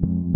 DJ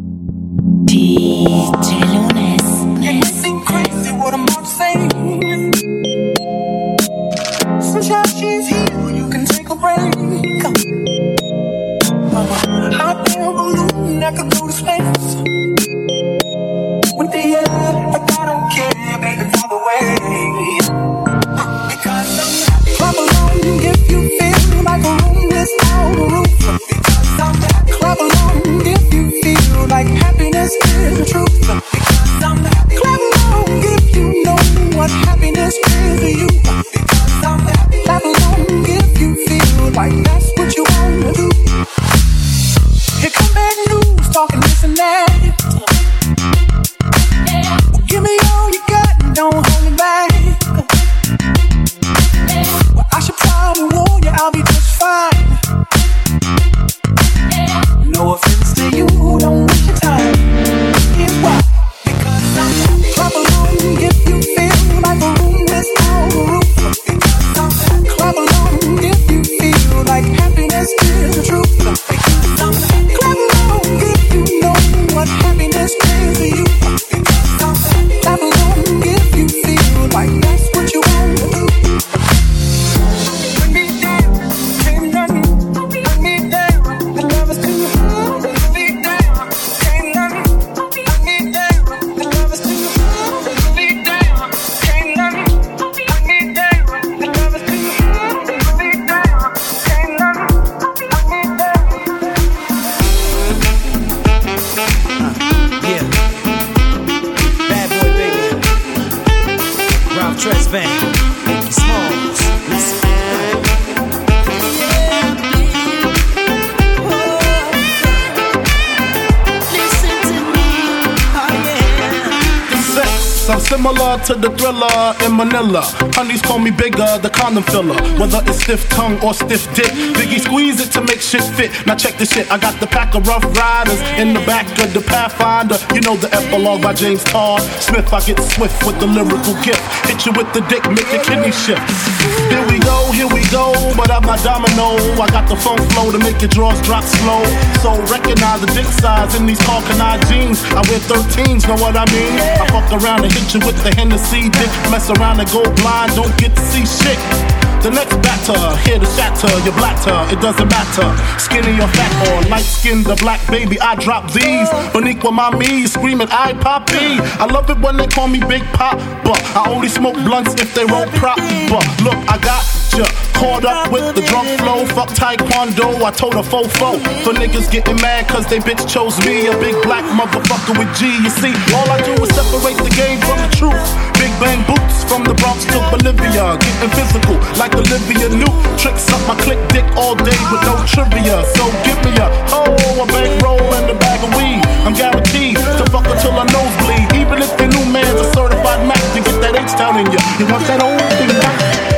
condom filler. Whether it's stiff tongue or stiff dick, Biggie squeeze it to make shit fit. Now check this shit, I got the pack of rough riders in the back of the Pathfinder. You know the epilogue by James Todd Smith. I get swift with the lyrical gift. Hit you with the dick, make your kidney shift. Here we go, here we go, but I'm not domino. I got the funk flow to make your drawers drop slow. So recognize the dick size in these Karl Kani jeans. I wear 13s, know what I mean? I fuck around and hit you with the Hennessy dick. Mess around and go blind, don't get to see shit. The next batter, here to shatter your blatter, it doesn't matter. Skinny or fat or light skinned or black baby, I drop these. Boricua mommy screaming, I poppy. I love it when they call me Big Pop, but I only smoke blunts if they roll prop. But look, I got ya caught up with the drunk flow. Fuck Taekwondo, I told a fofo. For niggas getting mad cause they bitch chose me, a big black motherfucker with G. You see, all I do is separate the game from the truth. Big bang boots from the Bronx to Bolivia, getting physical like Olivia Newt. Tricks up my click dick all day with no trivia. So give me a oh, a bankroll and a bag of weed. I'm guaranteed to fuck until I nosebleed. Even if the new man's a certified Mac to get that H down in you. You want that old thing back?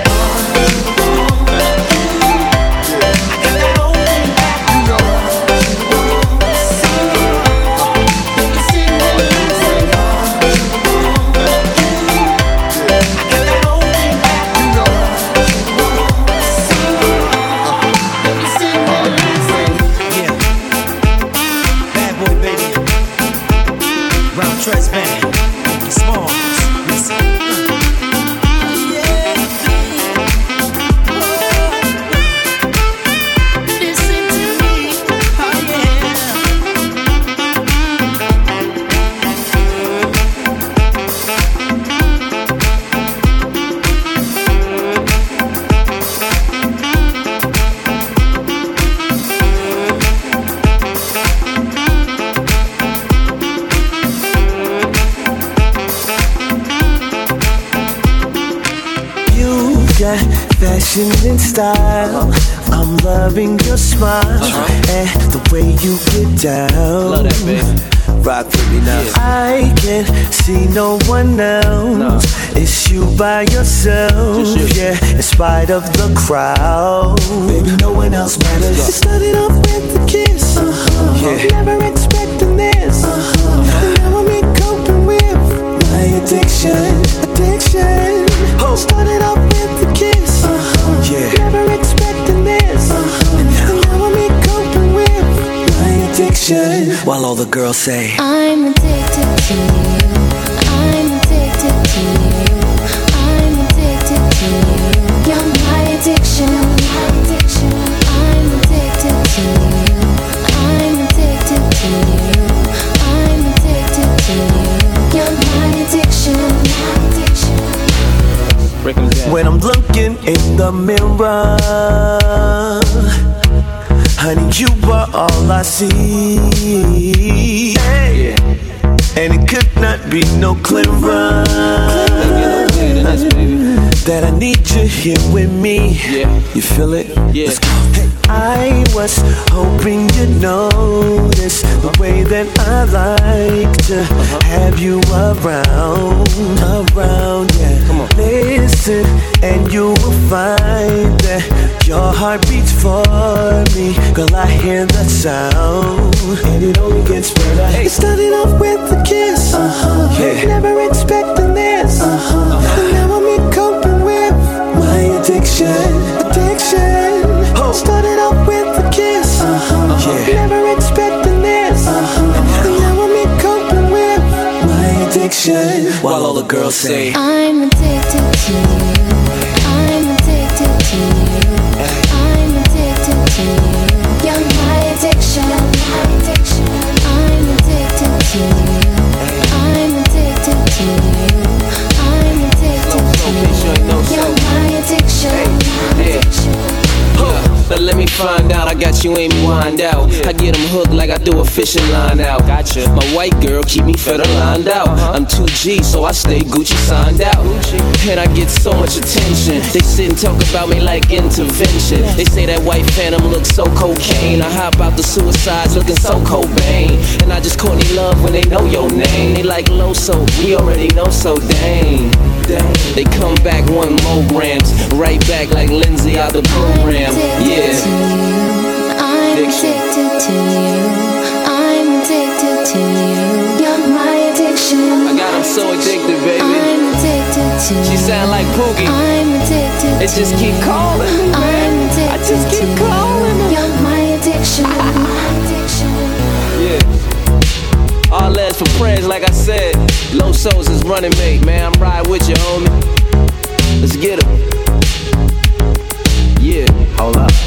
You got fashion and style. I'm loving your smile and the way you get down. Love that, baby. Rock with me now. I can't see no one else. It's you by yourself. You. Yeah, in spite of the crowd. Baby, no one else matters. It started off with a kiss. Uh-huh. Yeah. Never expecting this. And now I'm coping with my addiction. Addiction. Started off with a kiss. Uh-huh. Yeah. Never expecting this. Uh-huh. And now I'm coping with my addiction. addiction. While all the girls say, I'm addicted to you. When I'm looking in the mirror, honey, you are all I see. And it could not be no clearer that I need you here with me. Yeah. You feel it? Yeah. Hey, I was hoping you'd notice the way that I like to have you around, around, yeah. Come on. Listen, and you will find that your heart beats for me. Girl, I hear the sound, and it only gets better. It started off with a kiss, uh-huh. Yeah. never expecting this. Uh-huh. And now I'm coping with my addiction. Addiction. While all the girls say. I'm addicted to you. I'm addicted to you. I'm addicted to you. You're. My addiction. I'm addicted to you. Let me find out, I got you ain't wind out. I get them hooked like I do a fishing line out. Gotcha. My white girl keep me fed lined out. Uh-huh. I'm 2G, so I stay Gucci signed out. And I get so much attention. They sit and talk about me like intervention. They say that white phantom looks so cocaine. I hop out the suicides looking so Cobain. And I just Courtney Love when they know your name. They like Loso, we already know so dang. They come back one more grams, right back like Lindsay out the program. I'm addicted to Yeah. you. I'm addicted to you. I'm addicted to you. You're my addiction. I got him so addicted, baby. I'm addicted to you. She sound like Pookie. I'm addicted It just keep calling me, I'm man. addicted I just keep you. calling me. You're my addiction. my addiction. Yeah. All last for prayers, like I said. Low souls is running mate, man. I'm riding with you, homie. Let's get him. Yeah. Hold up.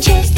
just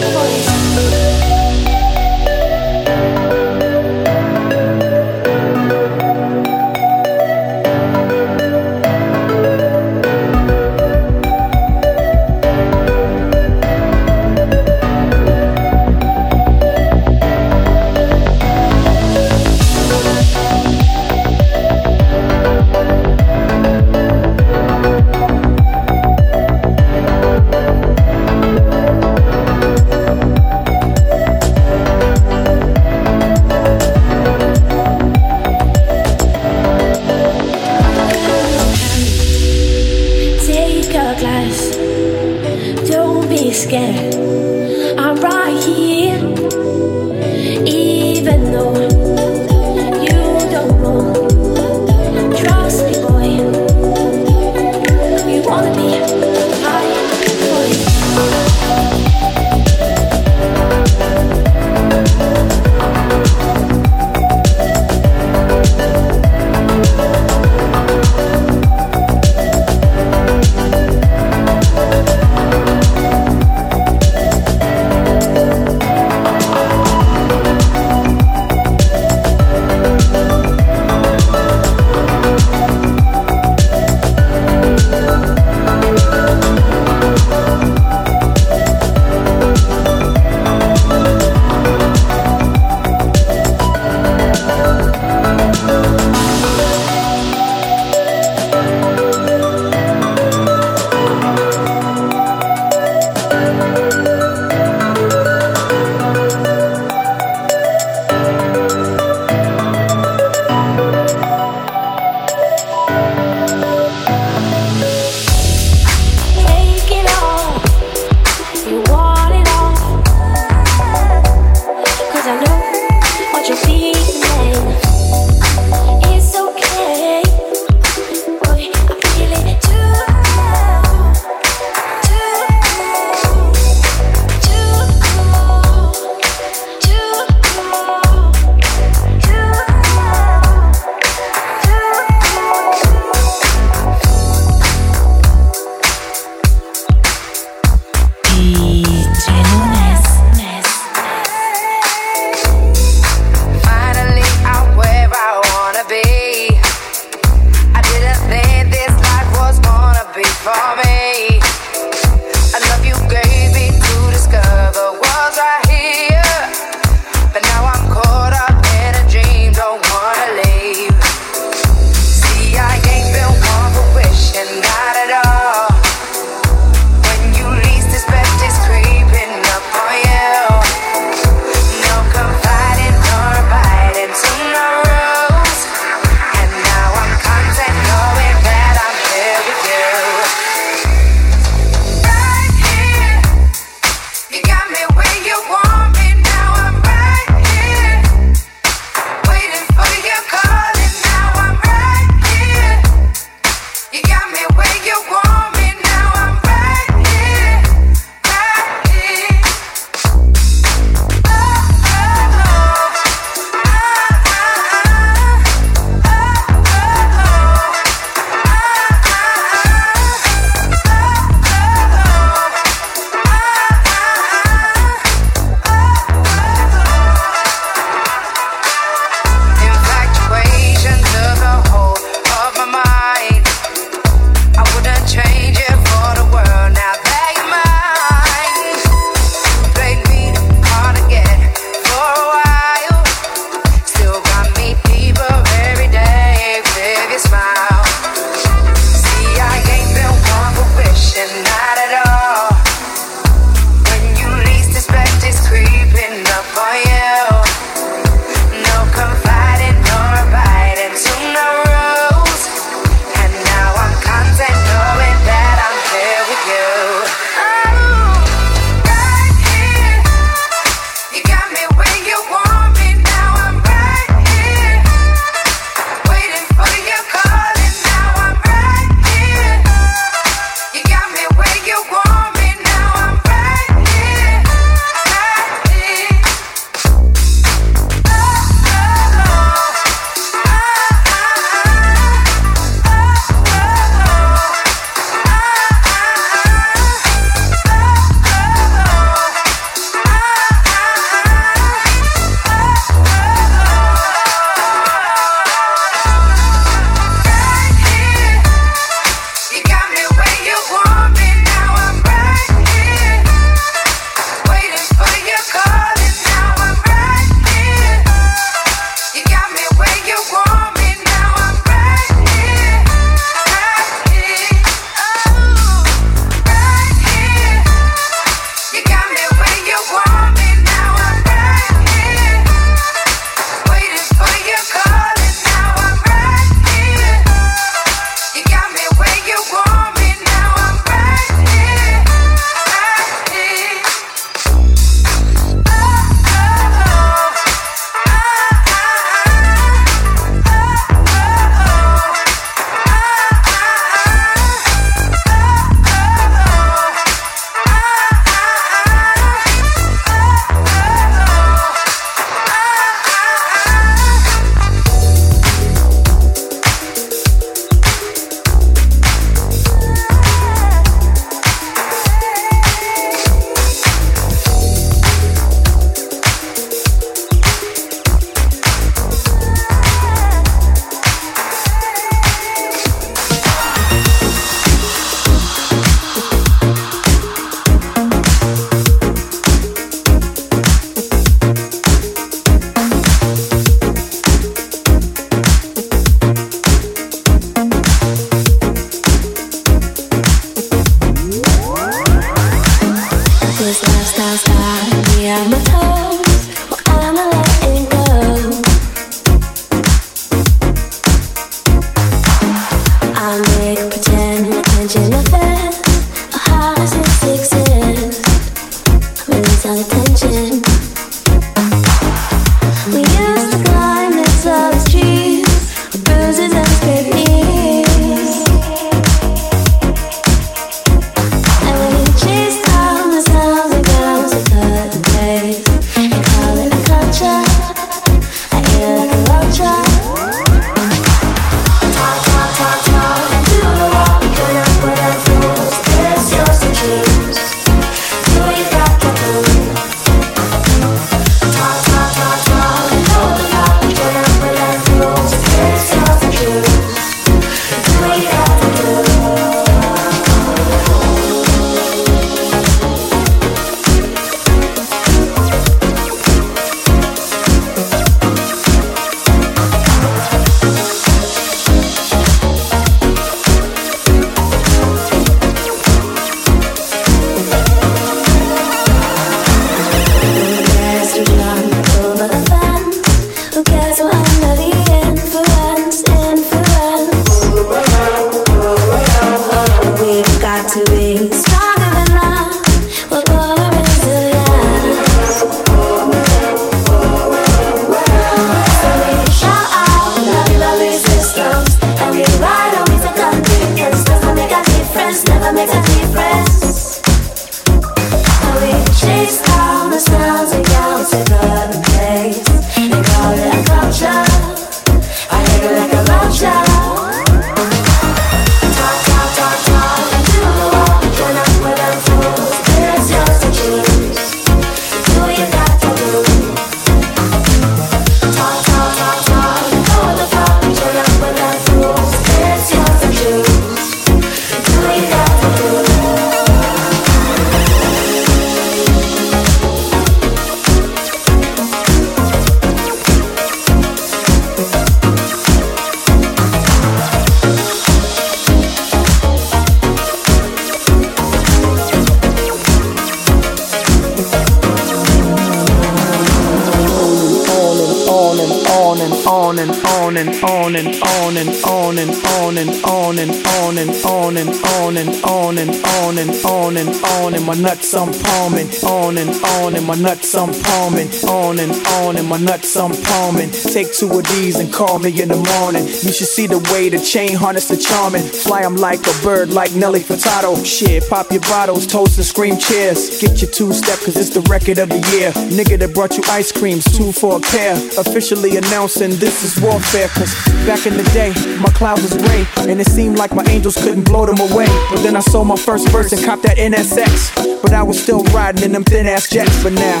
on and on and on and on and on and on and my nuts I'm palming on and on and my nuts I'm palming on and on and my nuts I'm palming. Take two of these and call me in the morning. You should see the way the chain harness the charming. Fly 'em like a bird, like Nelly Furtado. Shit, pop your bottles, toast and scream cheers. Get your two step, cause it's the record of the year. Nigga that brought you ice creams, two for a pair. Officially announcing this is warfare, cause back in the day, my clouds was gray. And it seemed like my angels couldn't blow them away. But then I sold my first verse and copped that NSX. But I was still riding in them thin ass jets. But now,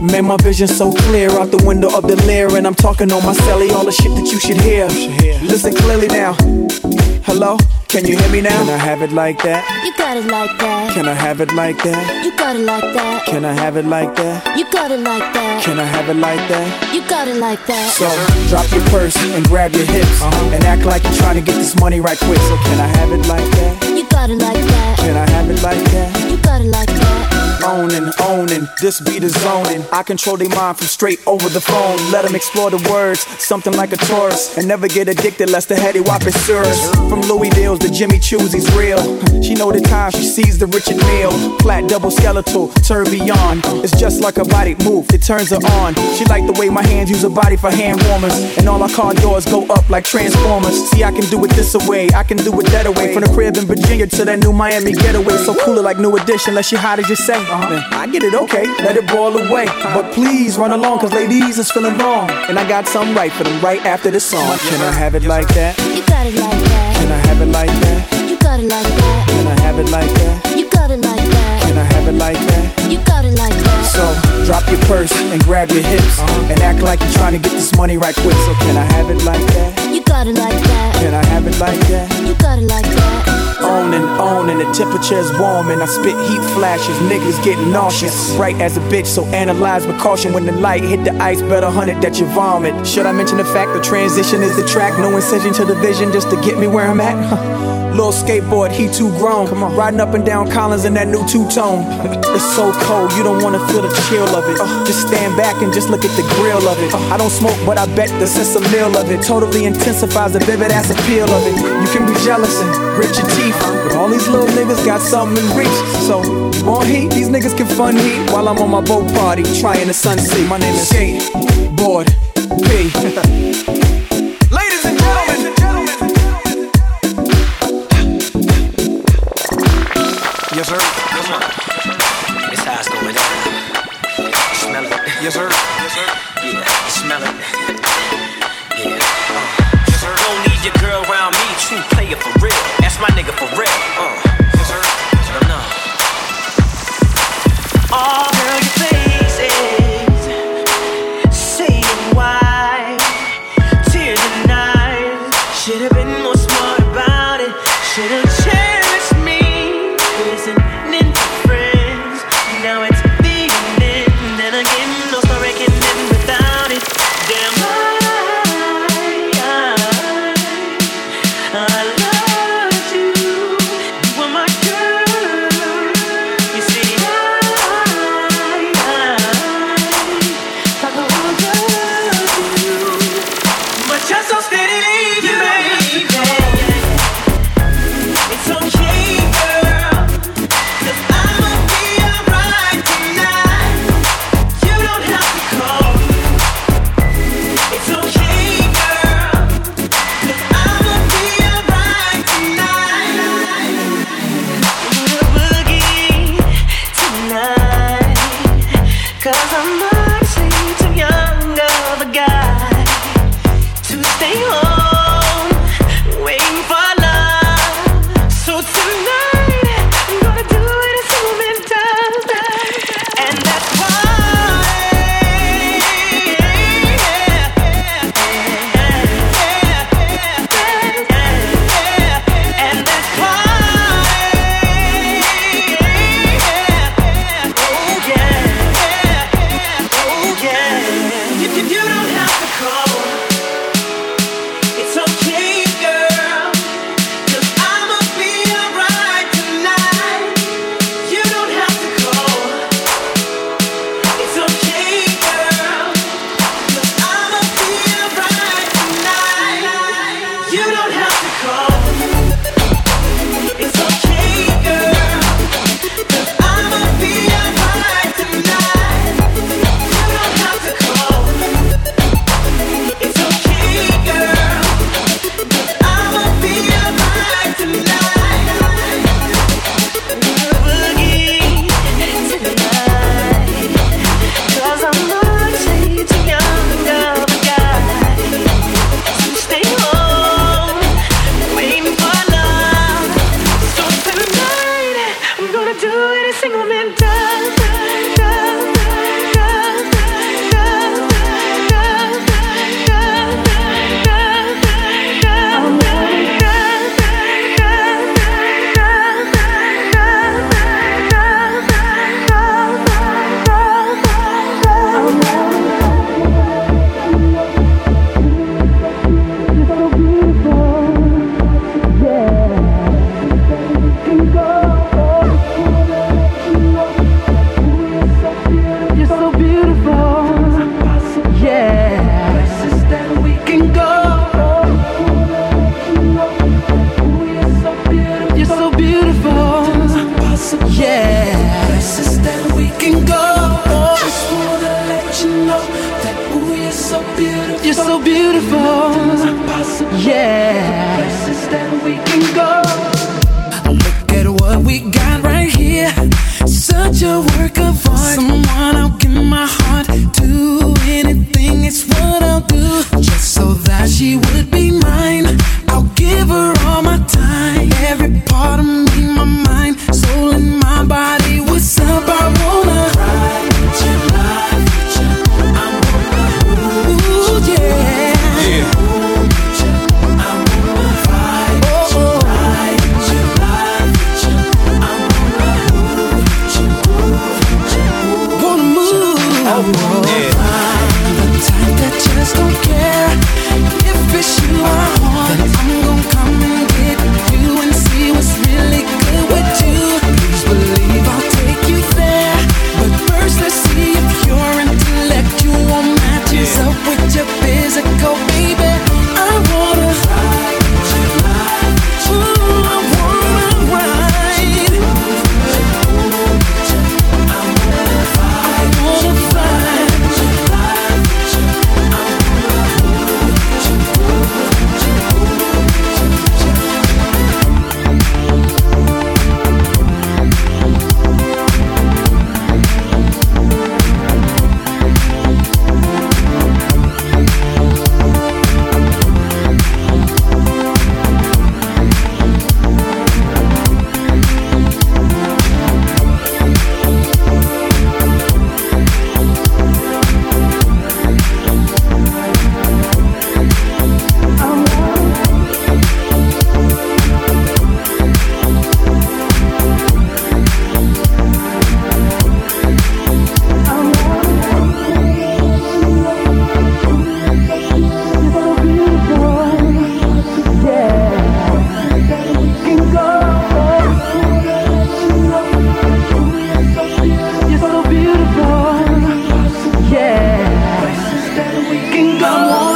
man, my vision so clear out the window of the Lear. And I'm talking on my celly, all the shit that you should hear. Listen clearly now. Hello? Can you hear me now? Can I have it like that? You got it like that. Can I have it like that? You got it like that. Can I have it like that? You got it like that. Can I have it like that? You got it like that. So drop your purse and grab your hips and act like you're trying to get this money right quick. So can I have it like that? You got it like that. Can I have it like that? You got it like that. Owning, owning, this beat is zoning. I control their mind from straight over the phone. Let them explore the words, something like a tourist. And never get addicted lest the heady whop is serious. From Louis Deals to Jimmy Choo's, he's real. She know the time she sees the Richard Mille. Flat double skeletal, tourbillon. It's just like a body move, it turns her on. She like the way my hands use her body for hand warmers. And all our car doors go up like transformers. See, I can do it this away, I can do it that away. From the crib in Virginia to that new Miami getaway. So cooler like new edition, unless you hot as you say. Man, I get it, okay, let it boil away. But please run along, cause ladies is feeling wrong. And I got something right for them right after the song. Can I have it like that? You got it like that. Can I have it like that? You got it like that. Can I have it like that? You got it like that. Can I have it like that? You got it like that. So drop your purse and grab your hips uh-huh, and act like you're trying to get this money right quick. So can I have it like that? Got it like that. Can I have it like that? You got it like that. On and on, and the temperature's warm, and I spit heat flashes. Niggas getting nauseous, bright as a bitch, so analyze with caution. When the light hit the ice, better hunt it that you vomit. Should I mention the fact the transition is the track? No incision to the vision just to get me where I'm at? Little skateboard, he too grown. Come on, riding up and down Collins in that new two tone. it's so cold, you don't wanna feel the chill of it. Uh. just stand back and just look at the grill of it. Uh. I don't smoke, but I bet the sense of meal of it totally intensifies the vivid ass appeal of it. You can be jealous and grit your teeth, but all these little niggas got something in reach. So, you want heat? These niggas can fun heat while I'm on my boat party, trying the sunset. My name is Skateboard P. that we can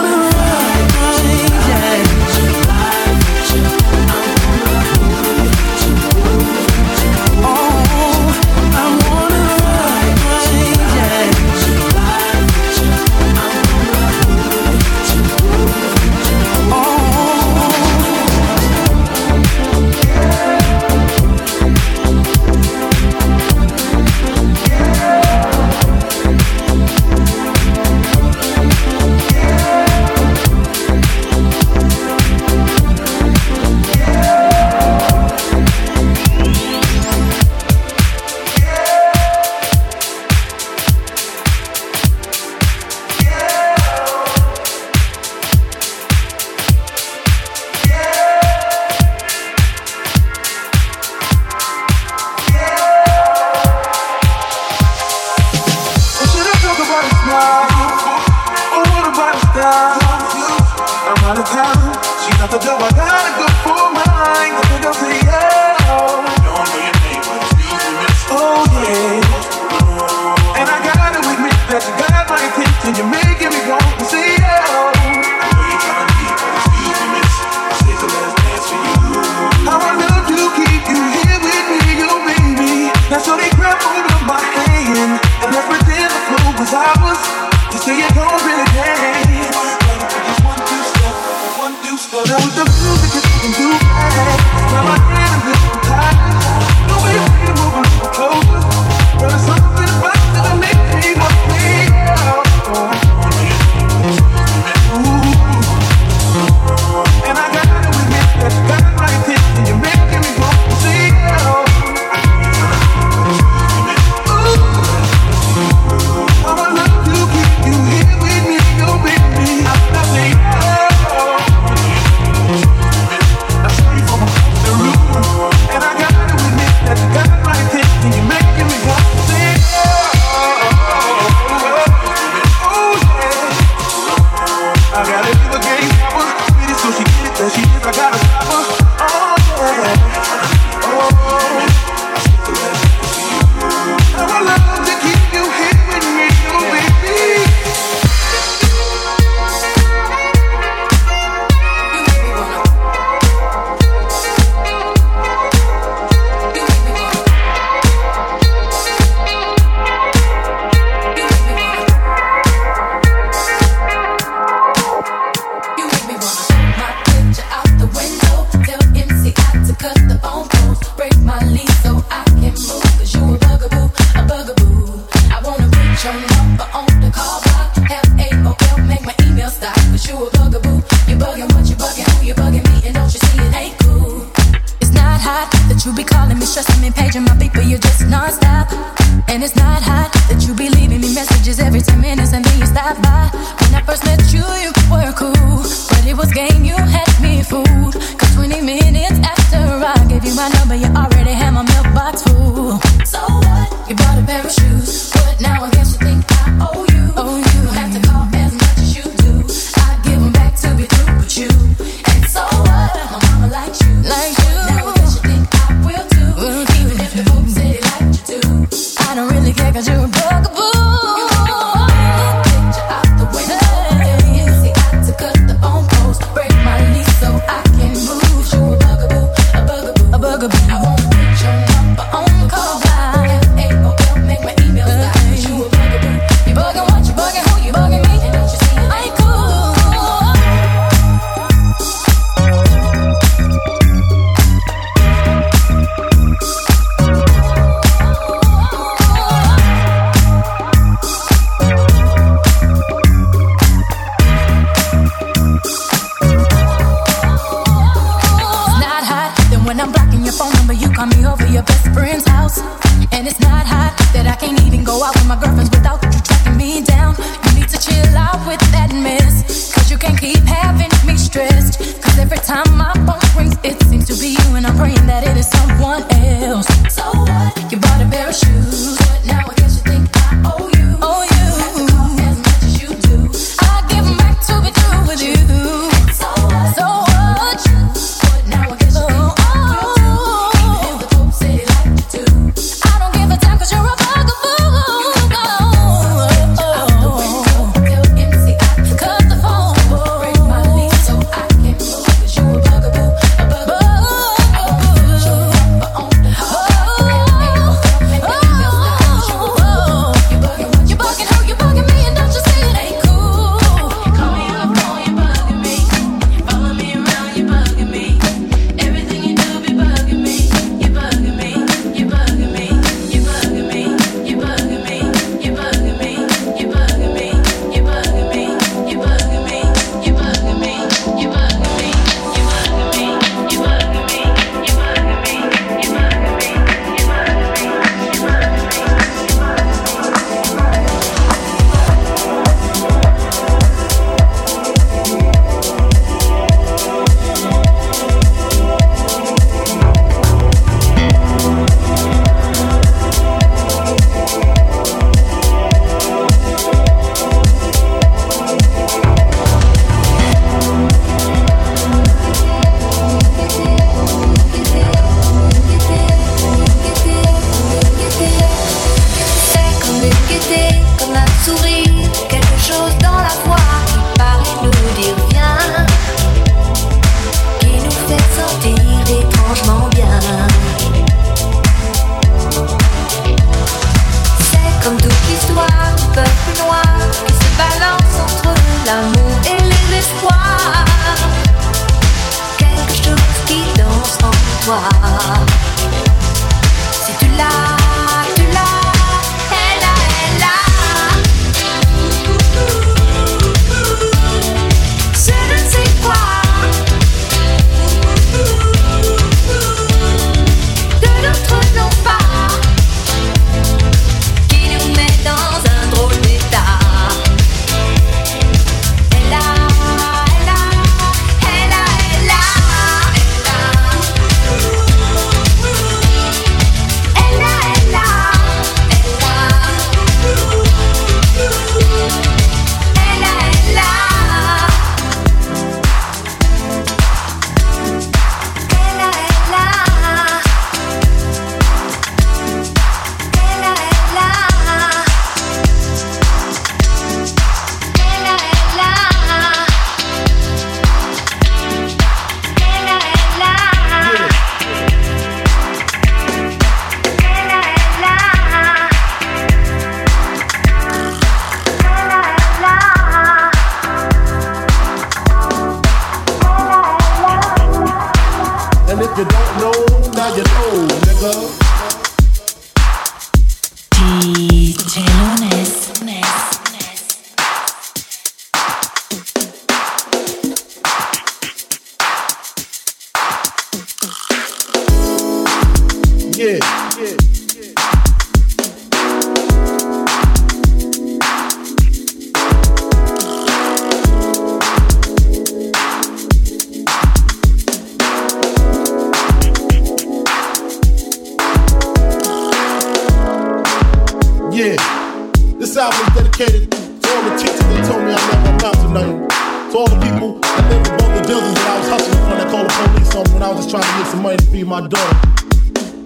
my daughter.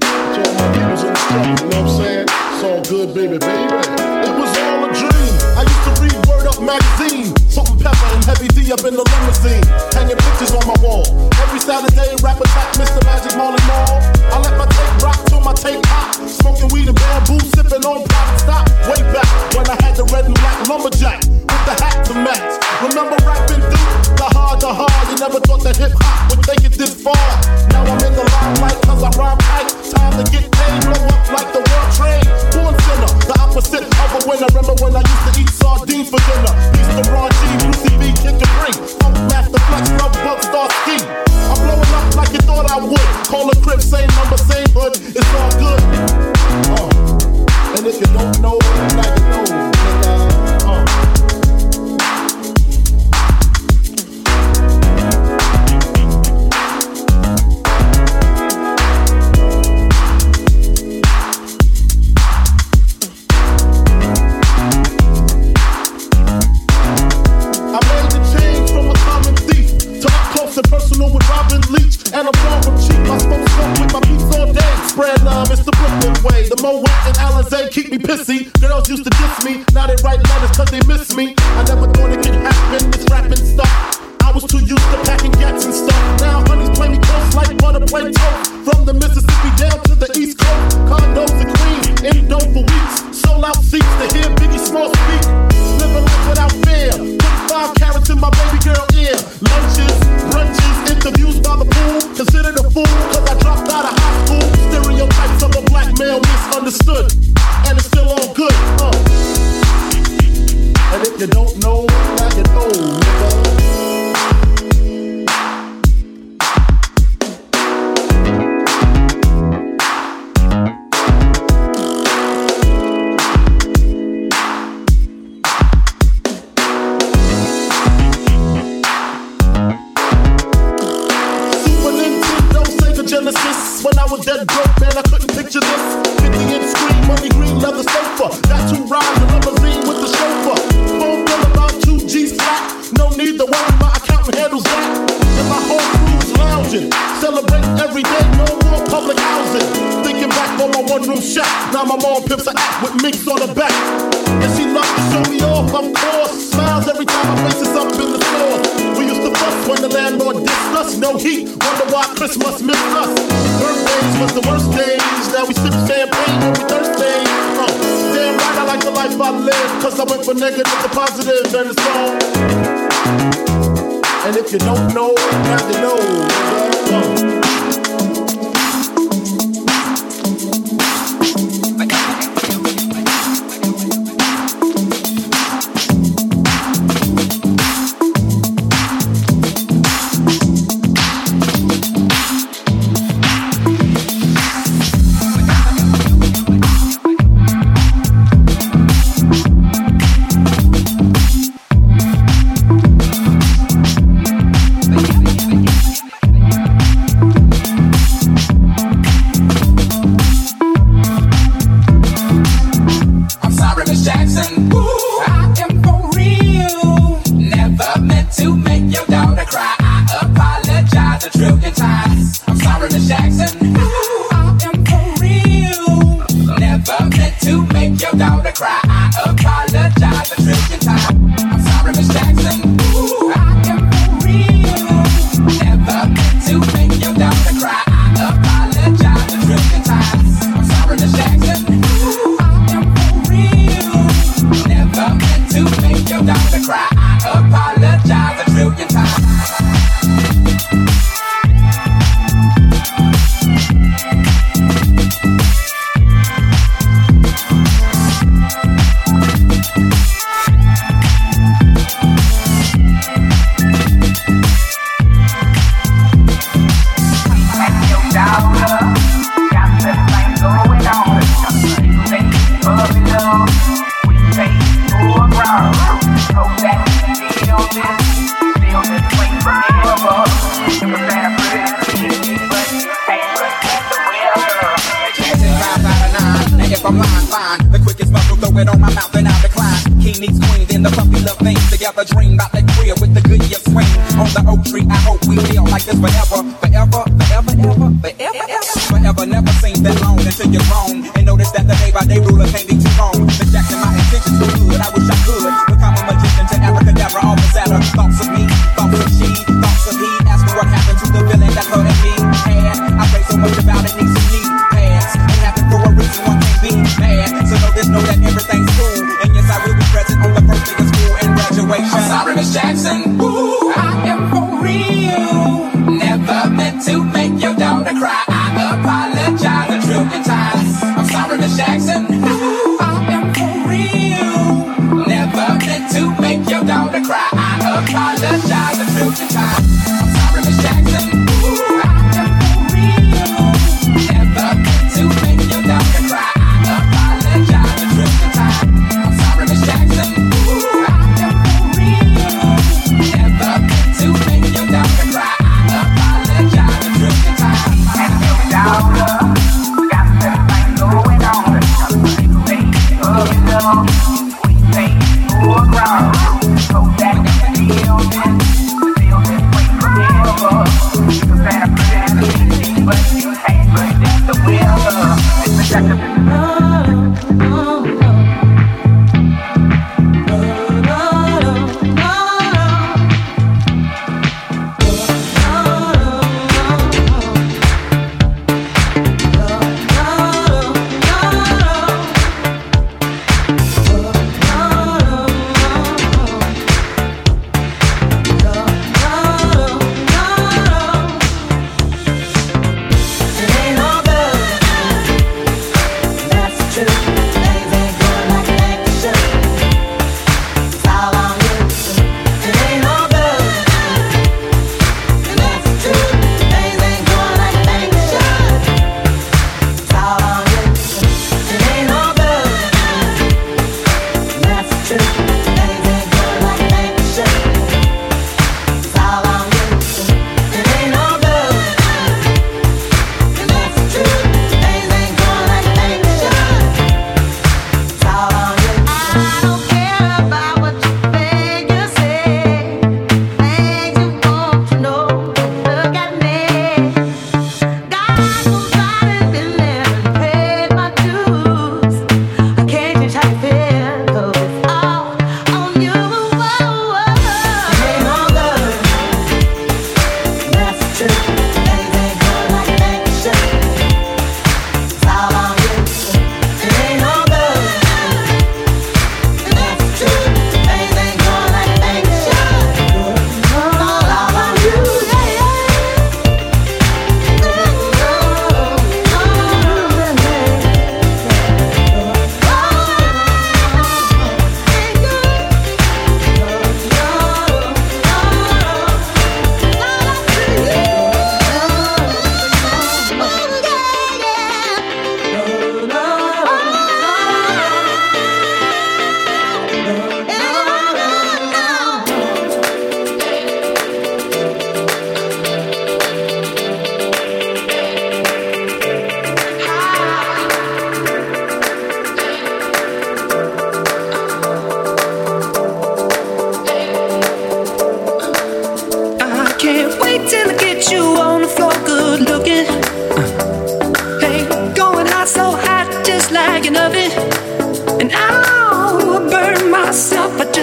All my in the you know what I'm saying? It's all good, baby, baby. It was all a dream. I used to read Word Up magazine. Salt-n-Pepa and Heavy D up in the limousine. Hanging pictures on my wall. Every Saturday, rap attack, Mr. Magic Marley Marl. I let my tape rock till my tape pop. Smoking weed and bamboo, sipping on private stock. Way back when I had the red and black lumberjack with the hat to match. Remember Rappin' Duke the hard, the hard. You never thought that hip hop would take it this far. Now I'm in the limelight cause I rhyme tight. Time to get paid, blow up like the world trade. Born sinner, the opposite of a winner. Remember when I used to eat sardines for dinner? Peace to Ron G, Brucie B, Kid Capri. Funk Master Flex, Love Bug, Star Ski. I'm blowing up like you thought I would. Call a crib, same number, same hood. It's all good. Uh. And if you don't know, now you know, way. The and Alizé keep me pissy. Girls used to diss me, now they write letters cause they miss me. I never thought it could happen, this rapping stuff. I was too used to packing gats and stuff. Now honeys play me close like butter play toast. From the Mississippi down to the East Coast. Condos and Queens, in dough for weeks. Sold out seats to hear Biggie Small speak. Living life without fear. Put five carats in my baby girl ear. Lunches, brunches, interviews by the pool. Considered a fool cause I dropped out of male misunderstood. And it's still all good. Uh. And if you don't know, now you know, nigga. Sofa. Got two rides, a limousine with the chauffeur. Phone bill about two G's flat. No need to worry, my accountant handles that. And my whole crew's lounging. Celebrate every day, no more public housing. Thinking back on my one room shack. Now my mom pimps a act with minks on her back. And she loves to show me off, of course. Smiles every time I face is up in the store. We used to fuss when the landlord dissed us. No heat, wonder why Christmas missed us. Birthdays was the worst days. Now we sip champagne damn right, I life I live. Cause I went from negative to positive and it's all. And if you don't know, now you know.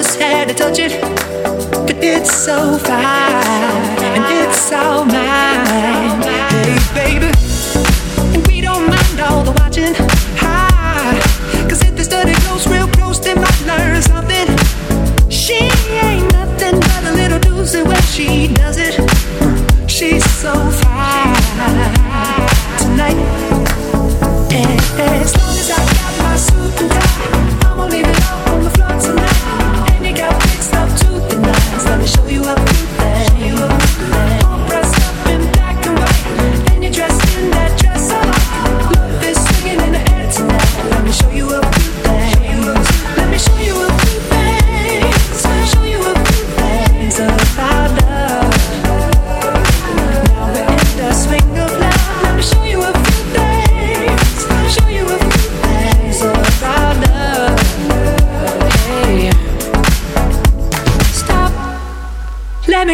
just had to touch it, but it's so fine and it's all mine. Hey, baby, and we don't mind all the watching. High. Cause if they study close, real close, they might learn something. She ain't nothing but a little doozy when she does it. She's so fine tonight. It's and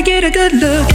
get a good look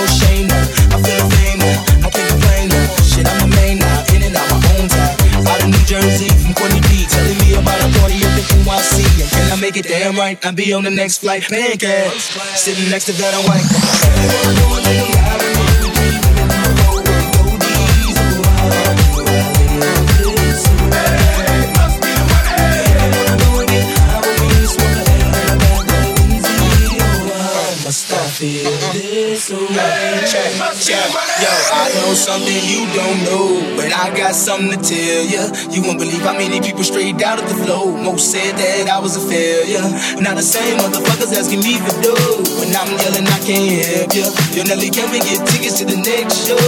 no shame. I feel the fame now. I can't complain. Shit, I'm the main now. In and out my own. Out of New Jersey, from telling me about a party up in NYC. Can I make it damn right? I'll be on the next flight. Pancake. Sitting next to that white. Check, check. Yo, I know something you don't know, but I got something to tell ya. You won't believe how many people straight out of the flow. Most said that I was a failure. Now the same motherfuckers asking me for dough. When I'm yelling, I can't help ya. Yo, Nelly, can we get tickets to the next show?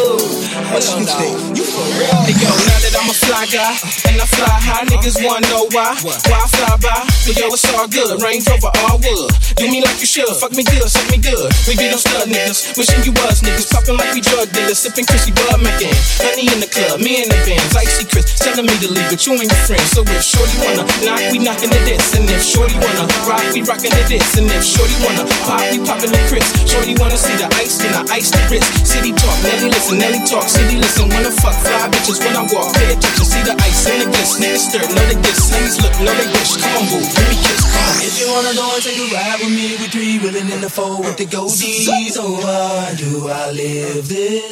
What you think? You for real? Hey yo, now that I'm a fly guy and I fly high, niggas wanna know why? Why I fly by? But yo, it's all good. Range Rover all wood. Do me like you should. Fuck me good, suck me good. We be them stud niggas. Wishing you was niggas. Popping like we drug dealers. The sipping Chrissy Bud making. Honey in the club, me and the bands. Icy Chris telling me to leave, but you ain't your friend. So if Shorty wanna knock, we knocking to this. And if Shorty wanna rock, we rocking to this. And if Shorty wanna pop, we popping the Chris. Shorty wanna see the ice, then I ice the Chris. City talk, Nelly listen, Nelly talk, city listen. Wanna fuck fly bitches when I walk. Pay attention, see the ice and the bliss. Niggas stir, know they diss. Niggas look, know they wish. Come on, boo, give me kiss. Come on. If you wanna go and take a ride with me, we three willing in the four with the goldies. Oh, why do I live this